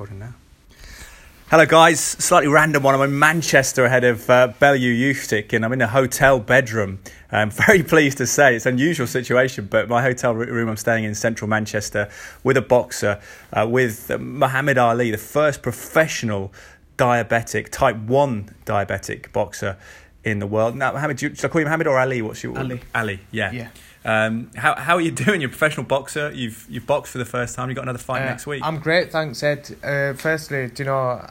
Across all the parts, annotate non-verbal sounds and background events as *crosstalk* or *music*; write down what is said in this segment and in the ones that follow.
recording now. Hello, guys. Slightly random one. I'm in Manchester ahead of uh, Bellew Usyk, and I'm in a hotel bedroom. I'm *laughs* very pleased to say it's an unusual situation, but my hotel room I'm staying in central Manchester with a boxer, uh, with Muhammad Ali, the first professional diabetic, type 1 diabetic boxer in the world. Now, Mohammed, should I call you Mohammed or Ali? What's your Ali? Ali, yeah. Yeah. Um, how how are you *laughs* doing? You're a professional boxer. You've you've boxed for the first time. You got another fight Uh, next week. I'm great, thanks, Ed. Uh, firstly, do you know,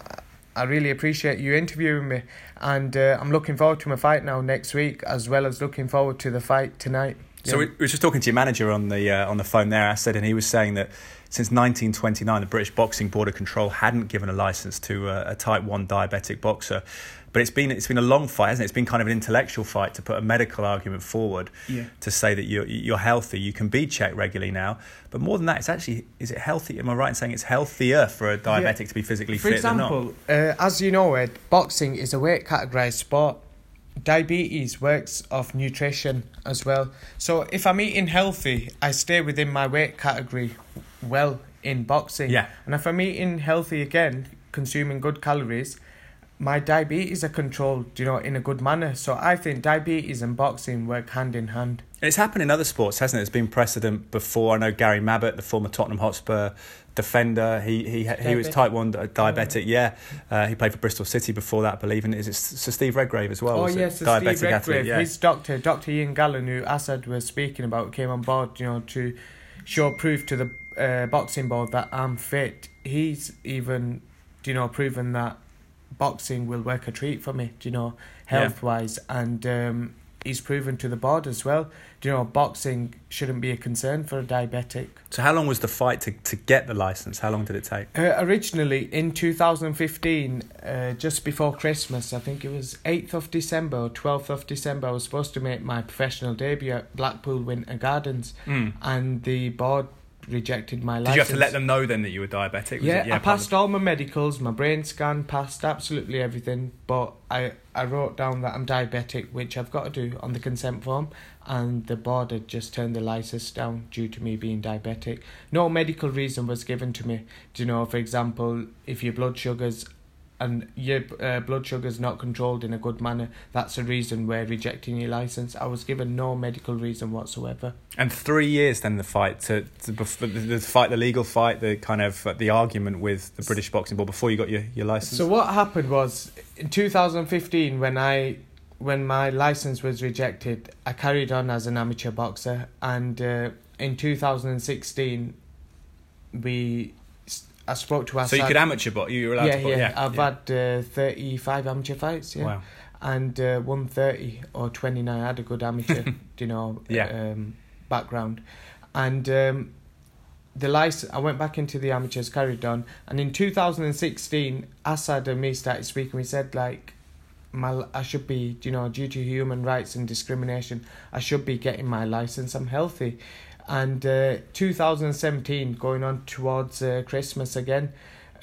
I really appreciate you interviewing me, and uh, I'm looking forward to my fight now next week, as well as looking forward to the fight tonight. So we, we were just talking to your manager on the uh, on the phone there. I said, and he was saying that since 1929, the British Boxing Board of Control hadn't given a license to uh, a Type One diabetic boxer. But it's been it's been a long fight, hasn't it? It's been kind of an intellectual fight to put a medical argument forward Yeah. to say that you're you're healthy. You can be checked regularly now. But more than that, it's actually is it healthy? Am I right in saying it's healthier for a diabetic to be physically For fit than not? example, uh, as you know, Ed, boxing is a weight categorized sport. Diabetes works off nutrition as well. So if I'm eating healthy, I stay within my weight category well in boxing. Yeah. And if I'm eating healthy again, consuming good calories, my diabetes are controlled, you know, in a good manner. So I think diabetes and boxing work hand in hand. It's happened in other sports, hasn't it? There's been precedent before. I know Gary Mabbutt, the former Tottenham Hotspur defender, he he he was type one diabetic. Yeah, uh, he played for Bristol City before that. I believe, and is it Sir Steve Redgrave as well? oh yes, Steve Redgrave, athlete. Yeah. his doctor, Doctor Ian Gallen, who Assad was speaking about, came on board, you know, to show proof to the uh, boxing board that I'm fit. He's even, you know, proven that boxing will work a treat for me, do you know, health wise, and um, he's proven to the board as well. do You know, boxing shouldn't be a concern for a diabetic. So how long was the fight to, to get the license? How long did it take? Uh, originally in 2015, uh, just before Christmas, I think it was 8th of December or 12th of December, I was supposed to make my professional debut at Blackpool Winter Gardens, and the board rejected my Did license. you have to let them know then that you were diabetic? Was Yeah, it- I passed all my medicals, my brain scan, passed absolutely everything, but I, I wrote down that I'm diabetic, which I've got to do on the consent form, and the board had just turned the license down due to me being diabetic. No medical reason was given to me. Do you know, for example, if your blood sugars and your uh, blood is not controlled in a good manner, that's a reason we're rejecting your license. I was given no medical reason whatsoever. And three years then the fight to, to bef- the fight, the legal fight, the kind of uh, the argument with the British Boxing Board before you got your, your license. So what happened was in 2015 when I when my license was rejected, I carried on as an amateur boxer, and uh, in 2016 we I spoke to Assad. So you could amateur box. You were allowed yeah, to. bo- yeah, yeah, I've had uh, 35 amateur fights, yeah, Wow. and uh, 130 or 29. I had a good amateur, *laughs* you know, Yeah. um, background, and um, the license. I went back into the amateurs, carried on, and in 2016, Assad and me started speaking. We said like, my I should be, you know, due to human rights and discrimination, I should be getting my license. I'm healthy, and uh, 2017 going on towards uh, Christmas again.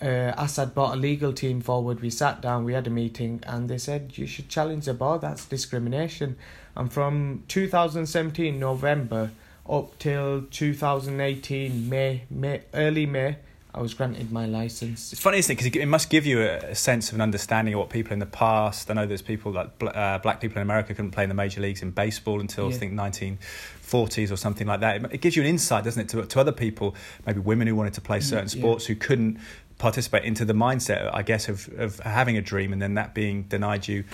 Uh, Assad brought a legal team forward. We sat down, we had a meeting, and they said you should challenge the board. That's discrimination. And from 2017 November up till 2018 May, May early May, I was granted my license. It's funny, isn't it? Because it must give you a, sense of an understanding of what people in the past. I know there's people like uh, black people in America couldn't play in the major leagues in baseball until I think 1940s or something like that. It, it gives you an insight, doesn't it, to, to other people, maybe women who wanted to play certain yeah. sports who couldn't participate into the mindset, I guess, of, of having a dream and then that being denied you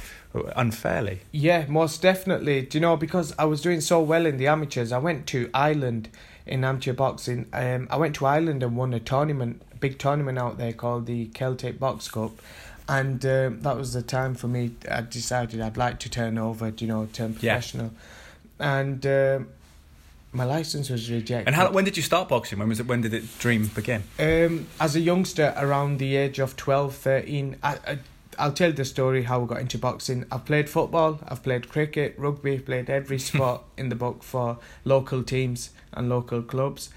unfairly. Yeah, most definitely. Do you know because I was doing so well in the amateurs, I went to Ireland in amateur boxing. Um, I went to Ireland and won a tournament, a big tournament out there called the Celtic Box Cup, and um, that was the time for me. I decided I'd like to turn over, you know, turn Yeah. professional, and um my license was rejected. And how, when did you start boxing? When was it? When did it dream begin? Um, as a youngster, around the age of 12, 13, I, I, I'll tell the story how I got into boxing. I've played football, I've played cricket, rugby, played every *laughs* sport in the book for local teams and local clubs.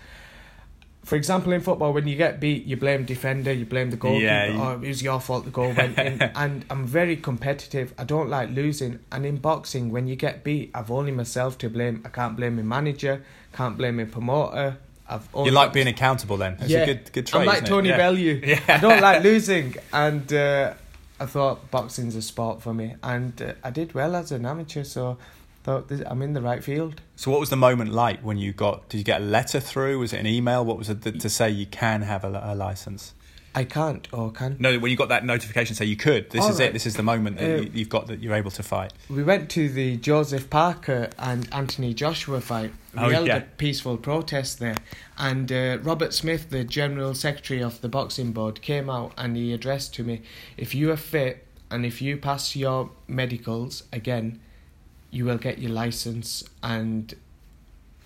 For example, in football, when you get beat, you blame defender, you blame the goalkeeper, Yeah, you- or it was your fault the goal went in. *laughs* And I'm very competitive. I don't like losing. And in boxing, when you get beat, I've only myself to blame. I can't blame my manager, can't blame my promoter. I've You like being accountable then? It's yeah, a good, good trait. I'm like? Tony yeah. Bellew. *laughs* Yeah. I don't like losing, and uh, I thought boxing's a sport for me, and uh, I did well as an amateur, so thought this, I'm in the right field. So, what was the moment like when you got? Did you get a letter through? Was it an email? What was it to, to say you can have a, a license? I can't or can. No, when you got that notification, say you could. This All is right. it. This is the moment that Uh, you, you've got that you're able to fight. We went to the Joseph Parker and Anthony Joshua fight. We Oh, held yeah. a peaceful protest there, and uh, Robert Smith, the general secretary of the boxing board, came out and he addressed to me, "If you are fit and if you pass your medicals again, you will get your license." And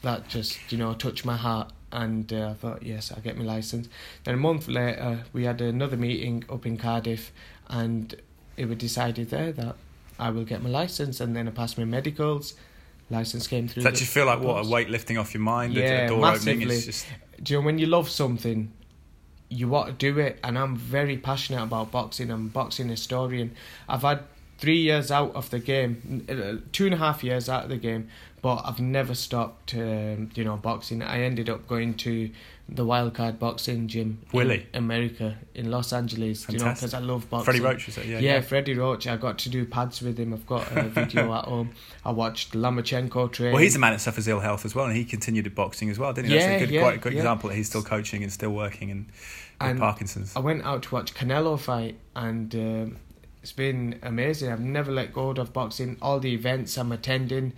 that just you know touched my heart, and uh, I thought, yes, I'll get my license. Then a month later, we had another meeting up in Cardiff, and it was decided there that I will get my license, and then I passed my medicals. License came through. That just feel like what a weight lifting off your mind? Yeah, door opening. massively. It's just Do you know when you love something, you want to do it, and I'm very passionate about boxing. I'm a boxing historian. I've had three years out of the game, uh, two and a half years out of the game, but I've never stopped. Um, you know, boxing. I ended up going to the Wildcard Boxing Gym Willie? in America in Los Angeles. You know, because I love boxing. Freddie Roach, is it? Yeah, Yeah, Freddie Roach. I got to do pads with him. I've got a *laughs* video at home. I watched Lomachenko train. Well, he's a man that suffers ill health as well, and he continued boxing as well, didn't he? Yeah, That's a good, yeah, quite a good yeah. example that he's still coaching and still working and with And Parkinson's. I went out to watch Canelo fight, and um, it's been amazing. I've never let go of boxing. All the events I'm attending,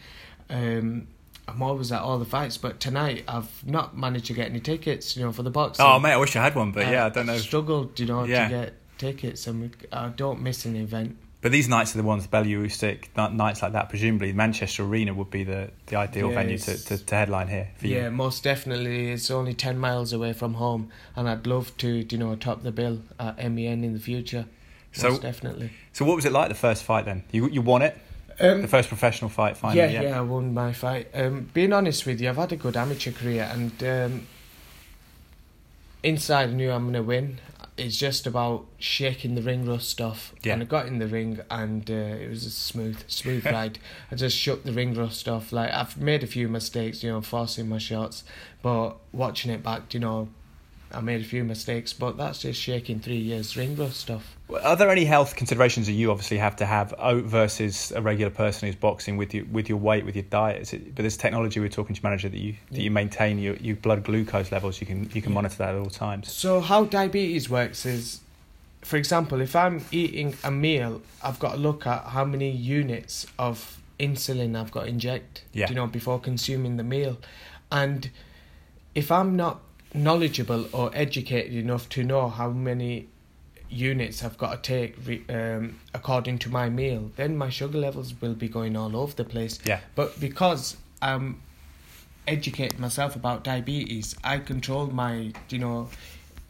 um, I'm always at all the fights. But tonight, I've not managed to get any tickets. You know, for the boxing. Oh mate, I wish I had one, but yeah, I don't know. I've struggled, you know, Yeah. to get tickets, and we, I don't miss an event. But these nights are the ones, Bellew Usyk, nights like that. Presumably, Manchester Arena would be the, the ideal venue to, to, to headline here for you. Yeah, most definitely. It's only ten miles away from home, and I'd love to, you know, top the bill at MEN in the future. So- most definitely. So, what was it like the first fight then? You you won it, Um, the first professional fight finally. yeah, yeah, I won my fight. Um, being honest with you, I've had a good amateur career, and um, inside I knew I'm gonna win. It's just about shaking the ring rust off. Yeah. And I got in the ring, and uh, it was a smooth, smooth *laughs* ride. I just shook the ring rust off. Like I've made a few mistakes, you know, forcing my shots, but watching it back, you know, I made a few mistakes. But that's just shaking three years ring rust off. Are there any health considerations that you obviously have to have versus a regular person who's boxing with you with your weight, with your diet? Is it, but there's technology we are talking to manager that you that you maintain your, your blood glucose levels. You can you can monitor that at all times. So how diabetes works is, for example, if I'm eating a meal, I've got to look at how many units of insulin I've got to inject. Yeah. You know, before consuming the meal, and if I'm not knowledgeable or educated enough to know how many units I've got to take um, according to my meal, then my sugar levels will be going all over the place. Yeah. But because I'm educated myself about diabetes, I control my, you know,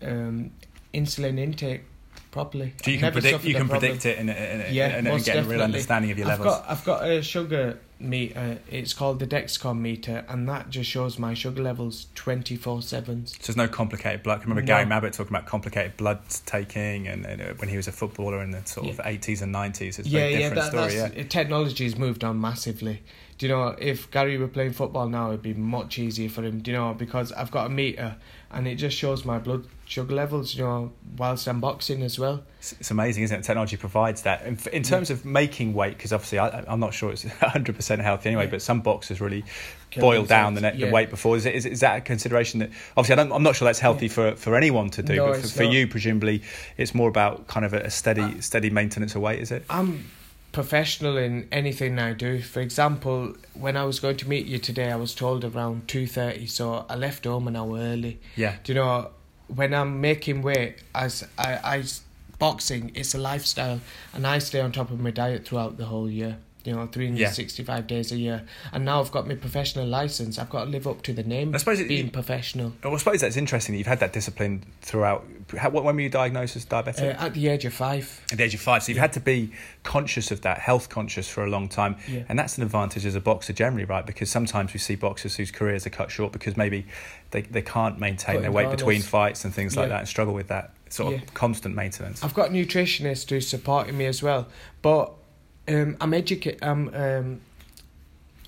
um, insulin intake properly. So you I've can predict you can problem. predict it and, and, and, Yeah, and, and get a real understanding of your I've levels. got I've got a sugar meter. It's called the Dexcom meter, and that just shows my sugar levels twenty four seven. So there's no complicated blood. I remember No. Gary Mabbutt talking about complicated blood taking, and, and uh, when he was a footballer in the sort of 80s and 90s, it's a Yeah, very yeah, different that, story. Yeah. technology's moved on massively. Do you know if Gary were playing football now, it'd be much easier for him. Do you know because I've got a meter, and it just shows my blood sugar levels. You know, whilst I'm boxing as well. It's, amazing, isn't it? Technology provides that. In, in mm. terms of making weight, because obviously I, I'm not sure it's *laughs* 100% healthy anyway, Yeah. but some boxers really Kill boil down the, themselves. net, the weight before. Is, it, is, is that a consideration that obviously I don't, I'm not sure that's healthy for, for anyone to do, No, but for, for you presumably it's more about kind of a, a steady uh, steady maintenance of weight, is it? I'm professional in anything I do. For example, when I was going to meet you today, I was told around two thirty, so I left home an hour early. Yeah. Do you know when I'm making weight as I, I boxing, it's a lifestyle, and I stay on top of my diet throughout the whole year. You know, 365 days a year. And now I've got my professional license. I've got to live up to the name. I suppose it- being professional. I suppose that's interesting that you've had that discipline throughout. How, when were you diagnosed as Uh, diabetic? at the age of five. At the age of five, so you've had to be conscious of that, health conscious for a long time, Yeah. and that's an advantage as a boxer generally, right? Because sometimes we see boxers whose careers are cut short because maybe they, they can't maintain Putting their weight between fights and things like that, and struggle with that sort of constant maintenance. I've got nutritionists who's supporting me as well, but um, I'm educated. I'm um,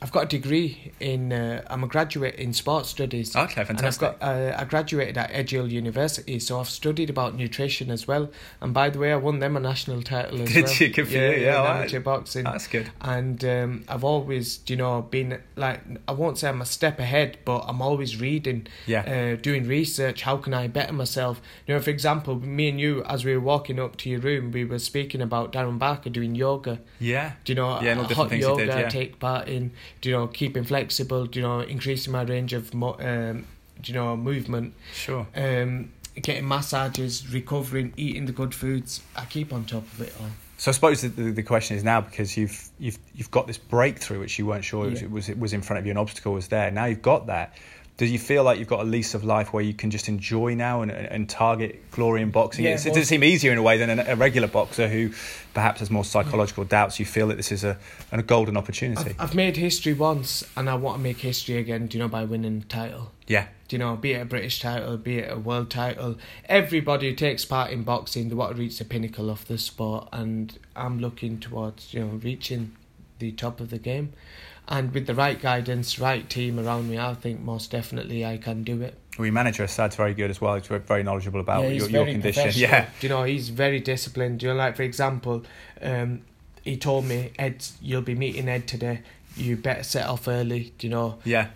I've got a degree in. Uh, I'm a graduate in sports studies. Okay, fantastic. And I've got. Uh, I graduated at Edgehill University, so I've studied about nutrition as well. And by the way, I won them a national title as Did well. you? Good for yeah, you. Yeah, in right. amateur boxing. That's good. And um, I've always, you know, been like I won't say I'm a step ahead, but I'm always reading, Yeah. uh, doing research. How can I better myself? You know, for example, me and you, as we were walking up to your room, we were speaking about Darren Barker doing yoga. Yeah. Do you know, Yeah, all different hot things yoga did, I yeah. take part in. Do you know, keeping flexible. Do you know, increasing my range of, mo- um, you know, movement. Sure. Um, getting massages, recovering, eating the good foods. I keep on top of it all. So I suppose the, the, the question is now because you've you've you've got this breakthrough which you weren't sure Yeah. it was it was in front of you, an obstacle was there. Now you've got that. Do you feel like you've got a lease of life where you can just enjoy now and, and target glory in boxing? Yeah, It's- it does seem easier in a way than a, a regular boxer who perhaps has more psychological doubts. You feel that this is a, a golden opportunity. I've, I've made history once, and I want to make history again. Do you know by winning a title? yeah, Do you know, be it a British title, be it a world title. Everybody who takes part in boxing, they want to reach the pinnacle of the sport, and I'm looking towards you know reaching the top of the game. And with the right guidance, right team around me, I think most definitely I can do it. well, your manager Assad's very good as well. He's very knowledgeable about yeah, your, your condition. Yeah, Do you know, he's very disciplined. Do you know, like for example, um, he told me, Ed, you'll be meeting Ed today. You better set off early. Do you know? yeah.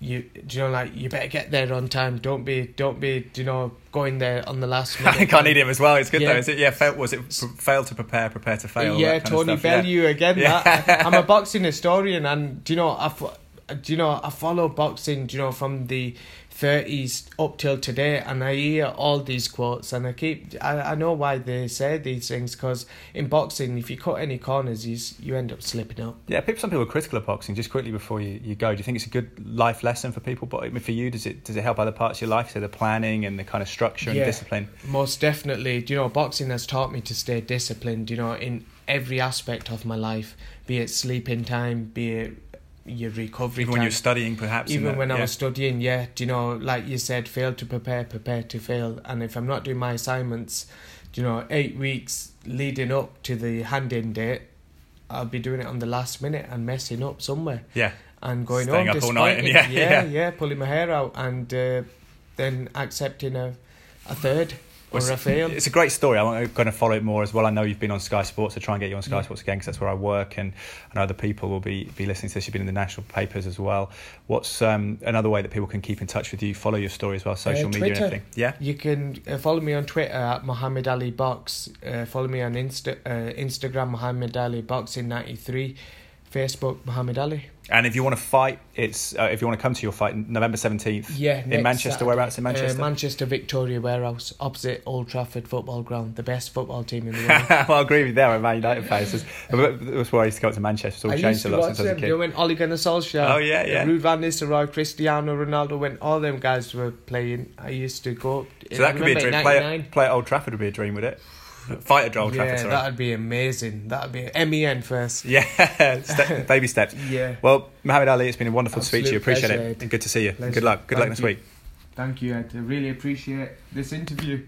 You do you know like you better get there on time don't be don't be do you know going there on the last *laughs* minute I think I need him as well. It's good Yeah. though. Is it? Yeah. Fail, was it fail to prepare, prepare to fail? yeah that kind of Tony stuff, yeah. Bellew again Yeah. that *laughs* I'm a boxing historian and do you know I do you know I follow boxing do you know from the 30s up till today and I hear all these quotes and I keep I, I know why they say these things because in boxing if you cut any corners you you end up slipping up Yeah, people, some people are critical of boxing. Just quickly before you, you go, do you think it's a good life lesson for people? But I mean, for you, does it does it help other parts of your life? So the planning and the kind of structure and Yeah. discipline. Most definitely. Do you know, boxing has taught me to stay disciplined, you know, in every aspect of my life, be it sleeping time, be it your recovery Even time. when you're studying, perhaps. Even that- when I was studying, yeah, do you know, like you said, fail to prepare, prepare to fail. And if I'm not doing my assignments, do you know, eight weeks leading up to the hand-in date, I'll be doing it on the last minute and messing up somewhere yeah, and going Staying home up all night and yeah, *laughs* yeah, yeah. yeah, pulling my hair out and uh, then accepting a a third Well, a fail. It's a great story. I'm going to follow it more as well. I know you've been on Sky Sports, so try and get you on Sky Yeah. Sports again because that's where I work, and I know other people will be, be listening to this. You've been in the national papers as well. What's um, another way that people can keep in touch with you, follow your story as well, social Uh, media everything? Yeah, You can uh, follow me on Twitter at Muhammad Ali Box. Uh, follow me on Insta uh, Instagram Muhammad Ali Boxing ninety three. Facebook Muhammad Ali. and if you want to fight, it's uh, if you want to come to your fight November seventeenth. Yeah, in Manchester. Saturday. Whereabouts in Manchester? Uh, Manchester Victoria Warehouse, opposite Old Trafford Football Ground, the best football team in the *laughs* world. well, I agree with you there. I'm Man United fans. That's where I used to go up to Manchester. It's all I changed a lot since I was a them. You kid. when Ole Gunnar Solskjaer, Oh, yeah, yeah. Ruud van Nistelrooy, Cristiano Ronaldo, when all them guys were playing, I used to go. So that could be a dream. Play play at Old Trafford would be a dream, would it? Fight at Old yeah, that'd be amazing. That'd be MEN first. *laughs* Yeah, step, *laughs* baby steps. Yeah. Well, Mohammed Ali, it's been a wonderful to speak to you. Appreciate pleasure, it. Ed. And good to see you. Pleasure. Good luck. Good luck next you. week. Thank you, Ed. I really appreciate this interview.